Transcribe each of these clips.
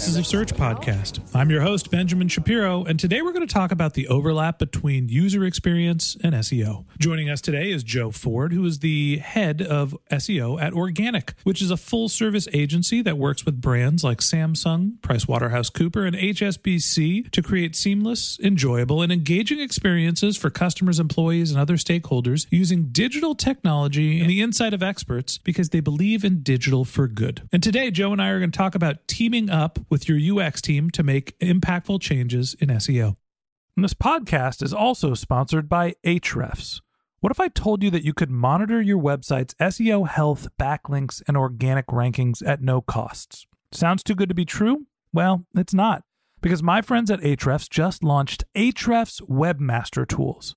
Voices of Search podcast. I'm your host, Benjamin Shapiro, and today we're going to talk about the overlap between user experience and SEO. Joining us today is Joe Ford, who is the head of SEO at Organic, which is a full service agency that works with brands like Samsung, PricewaterhouseCooper, and HSBC to create seamless, enjoyable, and engaging experiences for customers, employees, and other stakeholders using digital technology and the insight of experts because they believe in digital for good. And today, Joe and I are going to talk about teaming up with your UX team to make impactful changes in SEO. And this podcast is also sponsored by Ahrefs. What if I told you that you could monitor your website's SEO health, backlinks, and organic rankings at no costs? Sounds too good to be true? Well, it's not, because my friends at Ahrefs just launched Ahrefs Webmaster Tools.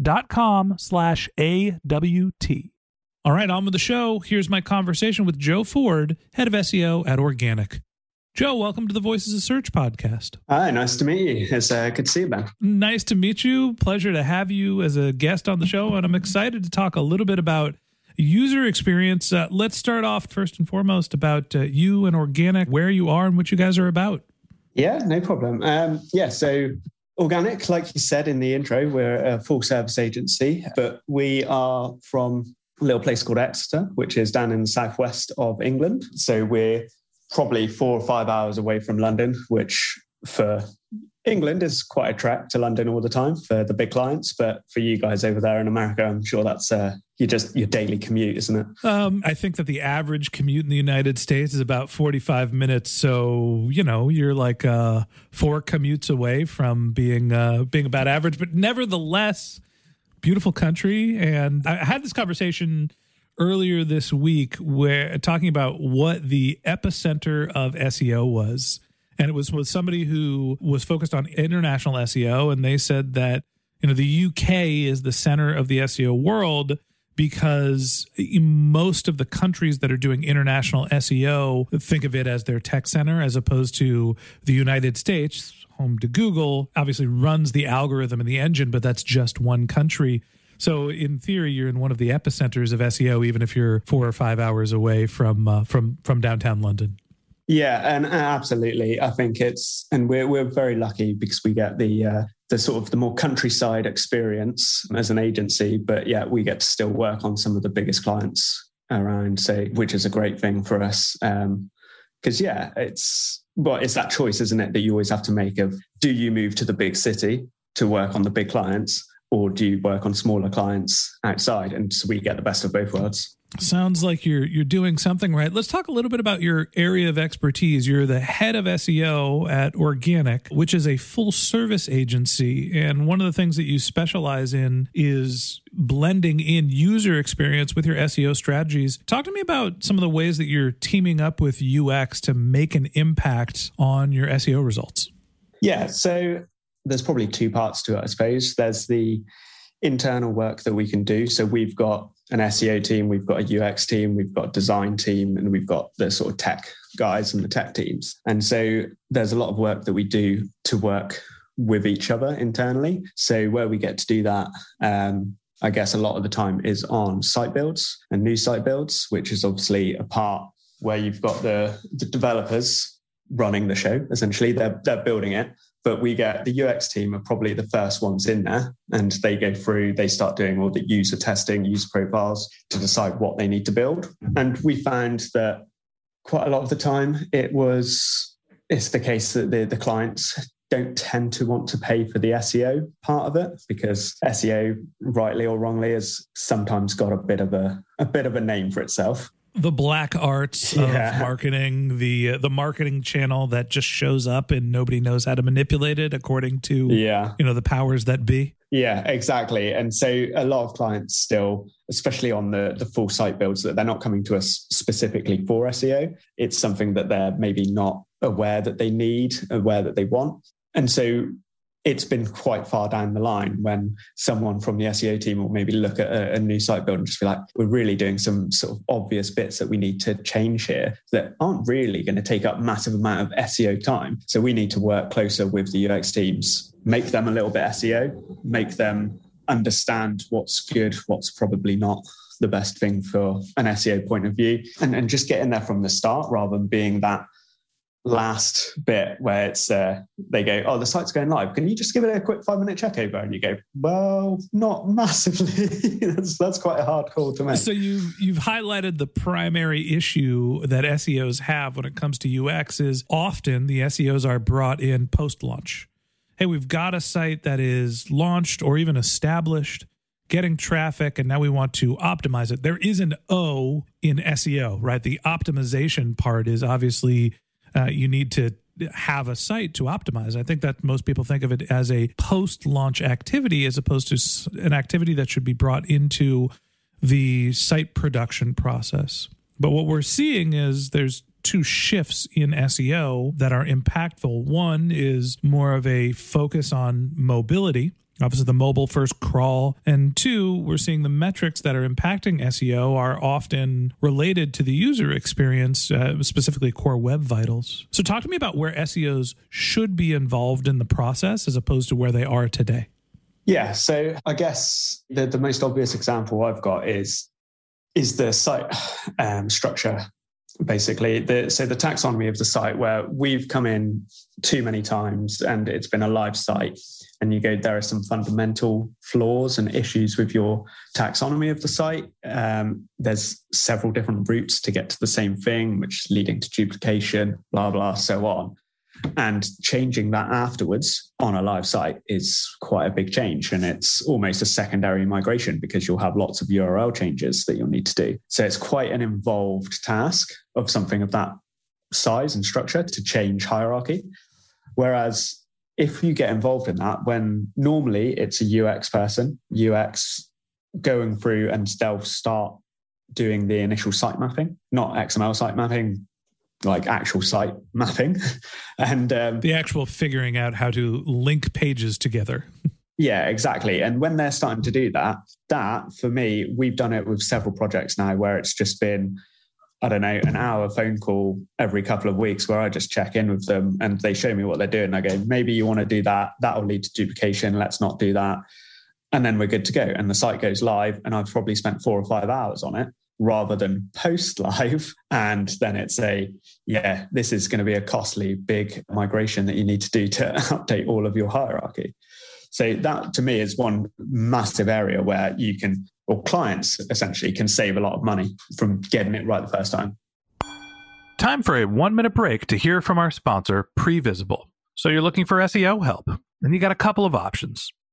dot com slash A-W-T. All right, on with the show. Here's my conversation with Joe Ford, head of SEO at Organic. Joe, welcome to the Voices of Search podcast. Hi, nice to meet you. It's uh, good to see you, Ben. Nice to meet you. Pleasure to have you as a guest on the show. And I'm excited to talk a little bit about user experience. Uh, let's start off first and foremost about uh, you and Organic, where you are and what you guys are about. Yeah, no problem. Um, yeah, so Organic, like you said in the intro, we're a full service agency, but we are from a little place called Exeter, which is down in the southwest of England. So we're probably four or five hours away from London, which for England is quite a trek to London all the time for the big clients. But for you guys over there in America, I'm sure that's uh, you just your daily commute, isn't it? Um, I think that the average commute in the United States is about 45 minutes. So, you know, you're like uh, four commutes away from being uh, being about average, but nevertheless, beautiful country. And I had this conversation earlier this week where talking about what the epicenter of SEO was. And it was with somebody who was focused on international SEO. And they said that, you know, the UK is the center of the SEO world because most of the countries that are doing international SEO think of it as their tech center as opposed to the United States, home to Google, obviously runs the algorithm and the engine, but that's just one country. So in theory, you're in one of the epicenters of SEO, even if you're four or five hours away from uh, from from downtown London. Yeah, and uh, absolutely, I think it's and we're we're very lucky because we get the uh, the sort of the more countryside experience as an agency. But yeah, we get to still work on some of the biggest clients around, say, which is a great thing for us. Because yeah, it's well, it's that choice, isn't it, that you always have to make of do you move to the big city to work on the big clients, or do you work on smaller clients outside? And so we get the best of both worlds. Sounds like you're you're doing something right. Let's talk a little bit about your area of expertise. You're the head of SEO at Organic, which is a full service agency, and one of the things that you specialize in is blending in user experience with your SEO strategies. Talk to me about some of the ways that you're teaming up with UX to make an impact on your SEO results. Yeah, so there's probably two parts to it, I suppose. There's the internal work that we can do. So we've got an SEO team, we've got a UX team, we've got a design team, and we've got the sort of tech guys and the tech teams. And so there's a lot of work that we do to work with each other internally. So where we get to do that, um, I guess a lot of the time is on site builds and new site builds, which is obviously a part where you've got the, the developers running the show. Essentially, they're they're building it, but we get the UX team are probably the first ones in there and they go through, they start doing all the user testing, user profiles to decide what they need to build. And we found that quite a lot of the time it was, it's the case that the, the clients don't tend to want to pay for the SEO part of it because SEO, rightly or wrongly, has sometimes got a bit of a, a bit of a name for itself the black arts yeah. of marketing, the uh, the marketing channel that just shows up and nobody knows how to manipulate it according to yeah. you know the powers that be. Yeah, exactly. And so a lot of clients still, especially on the the full site builds, that they're not coming to us specifically for SEO. It's something that they're maybe not aware that they need, aware that they want. And so it's been quite far down the line when someone from the SEO team will maybe look at a, a, new site build and just be like, we're really doing some sort of obvious bits that we need to change here that aren't really going to take up massive amount of SEO time. So we need to work closer with the UX teams, make them a little bit SEO, make them understand what's good, what's probably not the best thing for an SEO point of view, and, and just get in there from the start rather than being that last bit where it's uh, they go, "Oh, the site's going live. Can you just give it a quick five minute check over?" And you go, "Well, not massively. that's that's quite a hard call to make." So you've you've highlighted the primary issue that SEOs have when it comes to UX is often the SEOs are brought in post launch. Hey, we've got a site that is launched or even established. Getting traffic, and now we want to optimize it. There is an O in SEO, right? The optimization part is obviously uh, you need to have a site to optimize. I think that most people think of it as a post launch activity as opposed to an activity that should be brought into the site production process. But what we're seeing is there's two shifts in SEO that are impactful. One is more of a focus on mobility obviously the mobile first crawl. And two we're seeing the metrics that are impacting seo are often related to the user experience uh, specifically core web vitals. So talk to me about where seos should be involved in the process as opposed to where they are today. Yeah so i guess the, the most obvious example i've got is is the site um, structure basically. The, so the taxonomy of the site where we've come in too many times and it's been a live site and you go there are some fundamental flaws and issues with your taxonomy of the site. Um, there's several different routes to get to the same thing which is leading to duplication blah blah so on and changing that afterwards on a live site is quite a big change. And it's almost a secondary migration because you'll have lots of URL changes that you'll need to do. So it's quite an involved task of something of that size and structure to change hierarchy. Whereas if you get involved in that, when normally it's a UX person, UX going through and they'll start doing the initial site mapping, not XML site mapping, like actual site mapping. And um, the actual figuring out how to link pages together. Yeah exactly. And when they're starting to do that that for me we've done it with several projects now where it's just been i don't know an hour phone call every couple of weeks where i just check in with them and they show me what they're doing. I go maybe you want to do that. That'll lead to duplication. Let's not do that. And then we're good to go. And the site goes live and i've probably spent four or five hours on it rather than post live. And then it's a, yeah, this is going to be a costly, big migration that you need to do to update all of your hierarchy. So that to me is one massive area where you can, or clients essentially can save a lot of money from getting it right the first time. Time for a one minute break to hear from our sponsor, Previsible. So you're looking for SEO help, and you got a couple of options.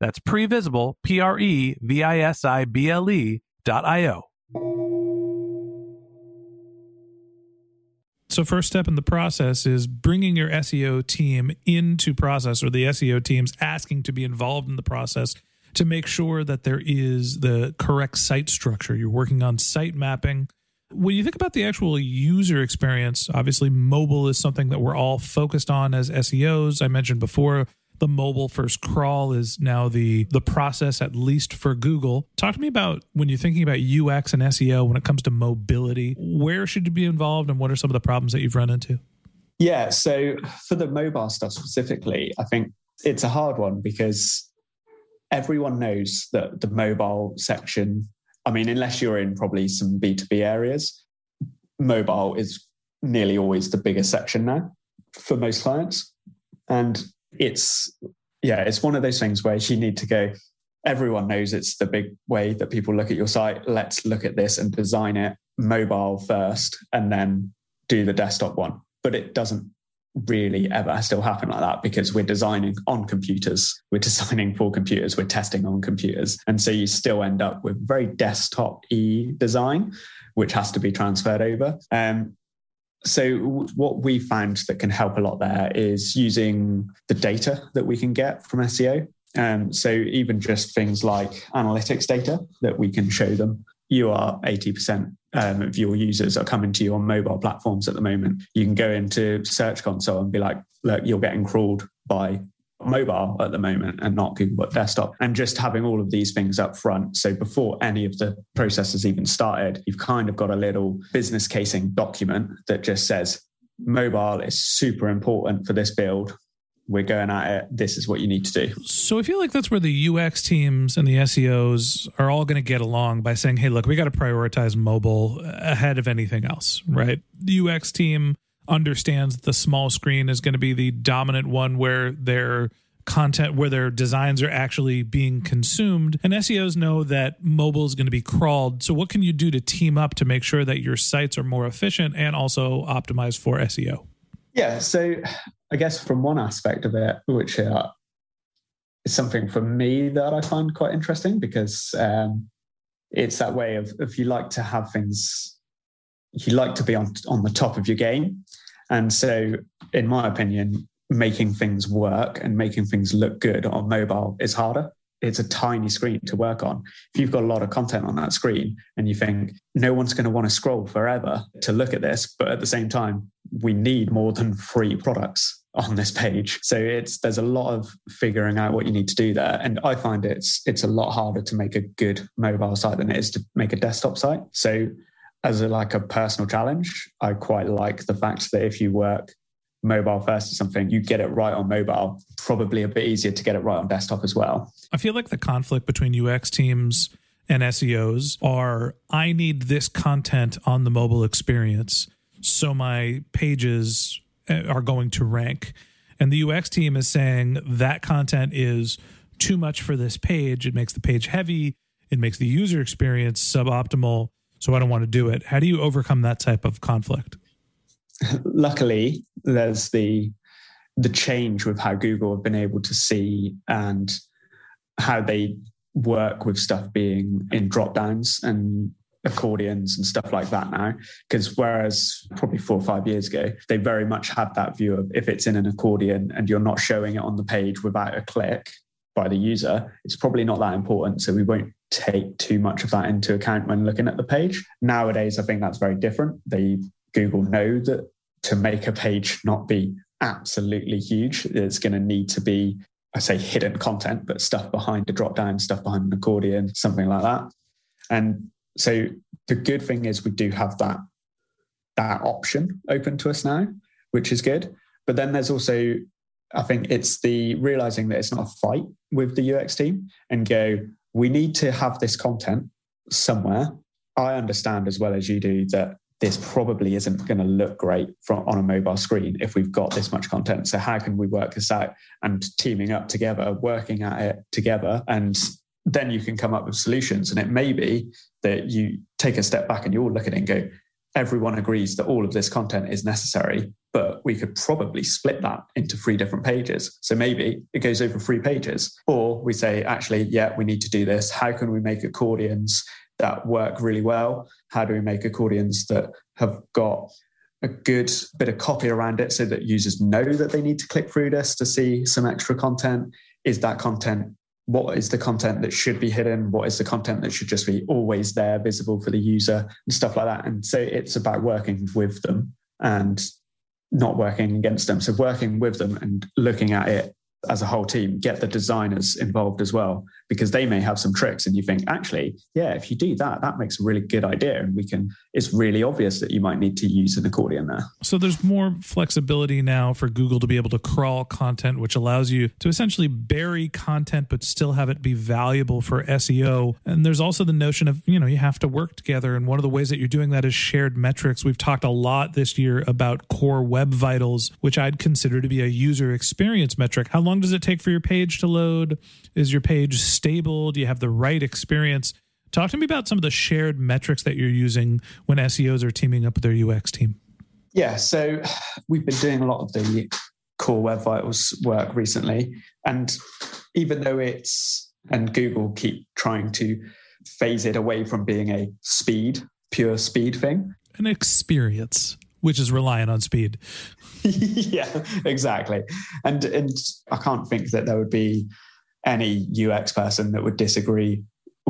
that's previsible, P R E V I S I B L E dot I O. So, first step in the process is bringing your SEO team into process, or the SEO teams asking to be involved in the process to make sure that there is the correct site structure. You're working on site mapping. When you think about the actual user experience, obviously mobile is something that we're all focused on as SEOs. I mentioned before the mobile first crawl is now the the process at least for Google. Talk to me about when you're thinking about UX and SEO when it comes to mobility. Where should you be involved, and what are some of the problems that you've run into? Yeah, so for the mobile stuff specifically, I think it's a hard one because everyone knows that the mobile section. I mean, unless you're in probably some B2B areas, mobile is nearly always the biggest section now for most clients. And it's yeah, it's one of those things where you need to go. Everyone knows it's the big way that people look at your site. Let's look at this and design it mobile first, and then do the desktop one. But it doesn't really ever still happen like that because we're designing on computers, we're designing for computers, we're testing on computers. And so you still end up with very desktop e design, which has to be transferred over. Um, so what we found that can help a lot there is using the data that we can get from SEO. Um, so even just things like analytics data that we can show them. You are 80% um, of your users are coming to you on mobile platforms at the moment. You can go into Search Console and be like, look, you're getting crawled by mobile at the moment and not Google but desktop. And just having all of these things up front. So before any of the processes even started, you've kind of got a little business casing document that just says mobile is super important for this build. We're going at it. This is what you need to do. So I feel like that's where the UX teams and the SEOs are all going to get along by saying, hey, look, we got to prioritize mobile ahead of anything else, right? The UX team understands the small screen is going to be the dominant one where their content where their designs are actually being consumed. And SEOs know that mobile is going to be crawled. So what can you do to team up to make sure that your sites are more efficient and also optimized for SEO yeah so I guess from one aspect of it which uh, is something for me that I find quite interesting because um, it's that way of if you like to have things you like to be on on the top of your game and so, in my opinion, making things work and making things look good on mobile is harder. It's a tiny screen to work on. If you've got a lot of content on that screen and you think no one's going to want to scroll forever to look at this, but at the same time, we need more than three products on this page. So it's there's a lot of figuring out what you need to do there. And I find it's it's a lot harder to make a good mobile site than it is to make a desktop site. So as a, like a personal challenge, I quite like the fact that if you work mobile first or something, you get it right on mobile, probably a bit easier to get it right on desktop as well. I feel like the conflict between UX teams and SEOs are I need this content on the mobile experience so my pages uh, are going to rank. And the UX team is saying that content is too much for this page. It makes the page heavy, it makes the user experience suboptimal so I don't want to do it. How do you overcome that type of conflict? Luckily, there's the the change with how Google have been able to see and how they work with stuff being in drop downs and accordions and stuff like that now. Because whereas probably four or five years ago, they very much had that view of if it's in an accordion and you're not showing it on the page without a click by the user, it's probably not that important. So we won't take too much of that into account when looking at the page. Nowadays, I think that's very different. They Google know that to make a page not be absolutely huge, it's going to need to be I say hidden content, but stuff behind the drop down, stuff behind an accordion, something like that. And so the good thing is we do have that that option open to us now, which is good. But then there's also, I think it's the realizing that it's not a fight with the UX team and go, we need to have this content somewhere. I understand as well as you do that this probably isn't going to look great from, on a mobile screen if we've got this much content. So how can we work this out and teaming up together, working at it together, and then you can come up with solutions. And it may be that you take a step back and you all look at it and go, everyone agrees that all of this content is necessary, but we could probably split that into three different pages. So maybe it goes over three pages. Or we say, actually, yeah, we need to do this. How can we make accordions that work really well? How do we make accordions that have got a good bit of copy around it so that users know that they need to click through this to see some extra content? Is that content what is the content that should be hidden? What is the content that should just be always there visible for the user and stuff like that. And so it's about working with them and not working against them. So working with them and looking at it as a whole team get the designers involved as well because they may have some tricks and you think actually yeah if you do that that makes a really good idea and we can it's really obvious that you might need to use an accordion there. So there's more flexibility now for google to be able to crawl content which allows you to essentially bury content but still have it be valuable for seo and there's also the notion of you know you have to work together. And one of the ways that you're doing that is shared metrics. We've talked a lot this year about core web vitals which i'd consider to be a user experience metric. How long does it take for your page to load is your page stable? Do you have the right experience? Talk to me about some of the shared metrics that you're using when SEOs are teaming up with their UX team. Yeah, so we've been doing a lot of the core web vitals work recently. And even though it's, and Google keep trying to phase it away from being a speed, pure speed thing, an experience which is reliant on speed. yeah, exactly. And and I can't think that there would be any UX person that would disagree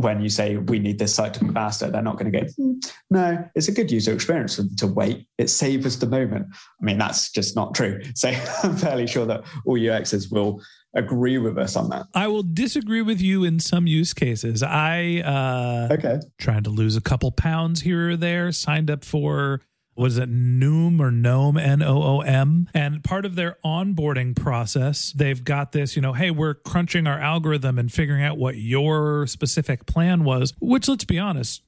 when you say we need this site to be faster. They're not going to go, hmm, no, it's a good user experience to wait. It saves the moment. I mean, that's just not true. So I'm fairly sure that all UXers will agree with us on that. I will disagree with you in some use cases. I uh okay trying to lose a couple pounds here or there, signed up for was it Noom or Gnome, N O O M? And part of their onboarding process, they've got this, you know, hey, we're crunching our algorithm and figuring out what your specific plan was, which let's be honest,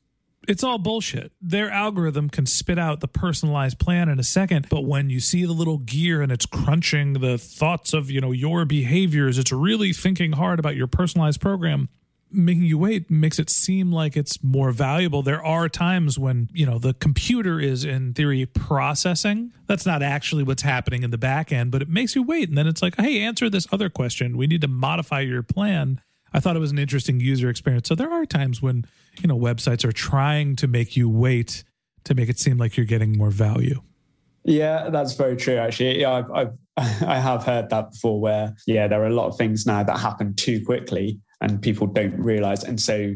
it's all bullshit. Their algorithm can spit out the personalized plan in a second, but when you see the little gear and it's crunching the thoughts of, you know, your behaviors, it's really thinking hard about your personalized program making you wait makes it seem like it's more valuable. There are times when, you know, the computer is in theory processing. That's not actually what's happening in the back end, but it makes you wait. And then it's like, hey, answer this other question. We need to modify your plan. I thought it was an interesting user experience. So there are times when, you know, websites are trying to make you wait to make it seem like you're getting more value. Yeah, that's very true. Actually, yeah, I've, I've I have heard that before. Where yeah, there are a lot of things now that happen too quickly, and people don't realize. And so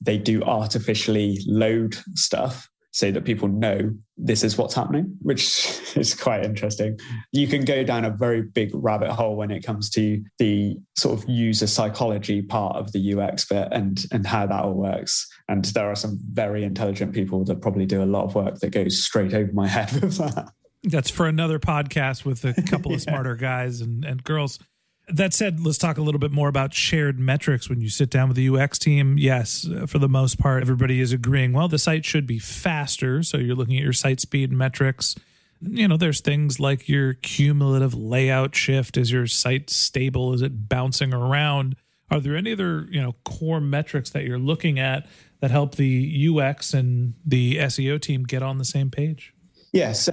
they do artificially load stuff so that people know this is what's happening, which is quite interesting. You can go down a very big rabbit hole when it comes to the sort of user psychology part of the UX bit and, and how that all works. And there are some very intelligent people that probably do a lot of work that goes straight over my head with that. That's for another podcast with a couple of smarter guys and, and girls. That said, let's talk a little bit more about shared metrics. When you sit down with the UX team, yes, uh, for the most part, everybody is agreeing, well, the site should be faster. So you're looking at your site speed metrics. You know, there's things like your cumulative layout shift. Is your site stable? Is it bouncing around? Are there any other, you know, core metrics that you're looking at that help the UX and the SEO team get on the same page? Yeah, so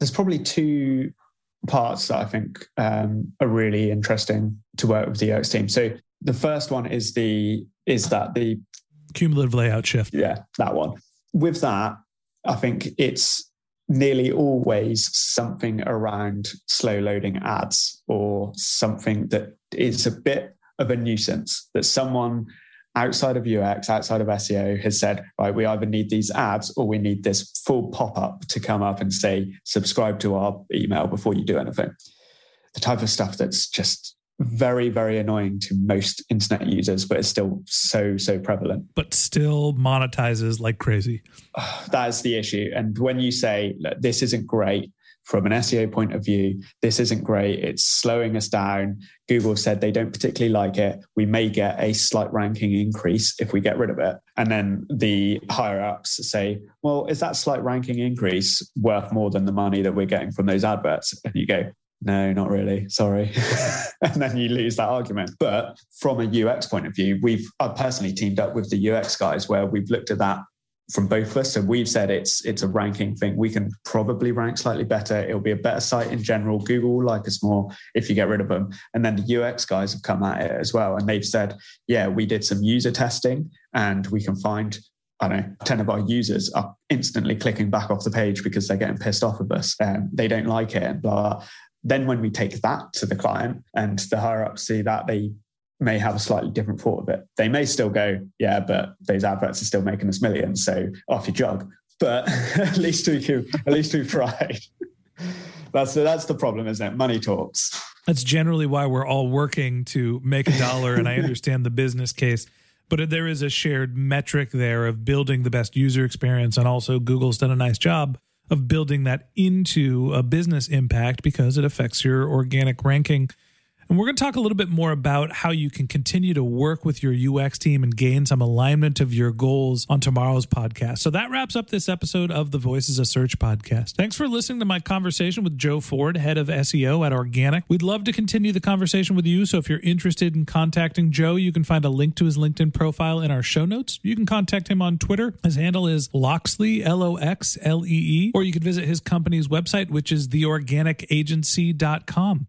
there's probably two parts that I think um, are really interesting to work with the UX team. So the first one is the is that the cumulative layout shift? Yeah, that one. With that, I think it's nearly always something around slow loading ads or something that is a bit of a nuisance that someone outside of UX, outside of SEO has said, right, we either need these ads or we need this full pop up to come up and say, subscribe to our email before you do anything. The type of stuff that's just very, very annoying to most internet users, but it's still so, so prevalent. But still monetizes like crazy. That is the issue. And when you say, this isn't great, from an SEO point of view, this isn't great. It's slowing us down. Google said they don't particularly like it. We may get a slight ranking increase if we get rid of it. And then the higher ups say, well, is that slight ranking increase worth more than the money that we're getting from those adverts? And you go, no, not really. Sorry. and then you lose that argument. But from a UX point of view, we've I've personally teamed up with the UX guys where we've looked at that from both of us. So we've said it's it's a ranking thing. We can probably rank slightly better. It'll be a better site in general. Google will like us more if you get rid of them. And then the UX guys have come at it as well. And they've said, yeah, we did some user testing and we can find I don't know, 10 of our users are instantly clicking back off the page because they're getting pissed off of us and they don't like it and blah. Then when we take that to the client and the higher ups see that, they may have a slightly different thought of it. They may still go, yeah, but those adverts are still making us millions, so off your jug. But at least we can, at least we've tried. That's the, that's the problem, isn't it? Money talks. That's generally why we're all working to make a dollar, and I understand the business case. But there is a shared metric there of building the best user experience, and also Google's done a nice job of building that into a business impact because it affects your organic ranking and we're going to talk a little bit more about how you can continue to work with your UX team and gain some alignment of your goals on tomorrow's podcast. So that wraps up this episode of the Voices of Search podcast. Thanks for listening to my conversation with Joe Ford, head of SEO at Organic. We'd love to continue the conversation with you. So if you're interested in contacting Joe, you can find a link to his LinkedIn profile in our show notes. You can contact him on Twitter. His handle is Loxlee, L O X L E E, or you could visit his company's website, which is theorganicagency.com.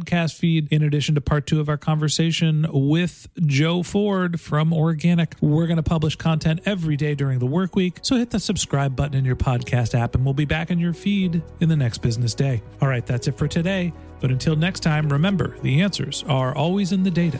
podcast feed, in addition to part two of our conversation with Joe Ford from Organic. We're going to publish content every day during the work week. So hit the subscribe button in your podcast app and we'll be back in your feed in the next business day. All right, that's it for today. But until next time, remember the answers are always in the data.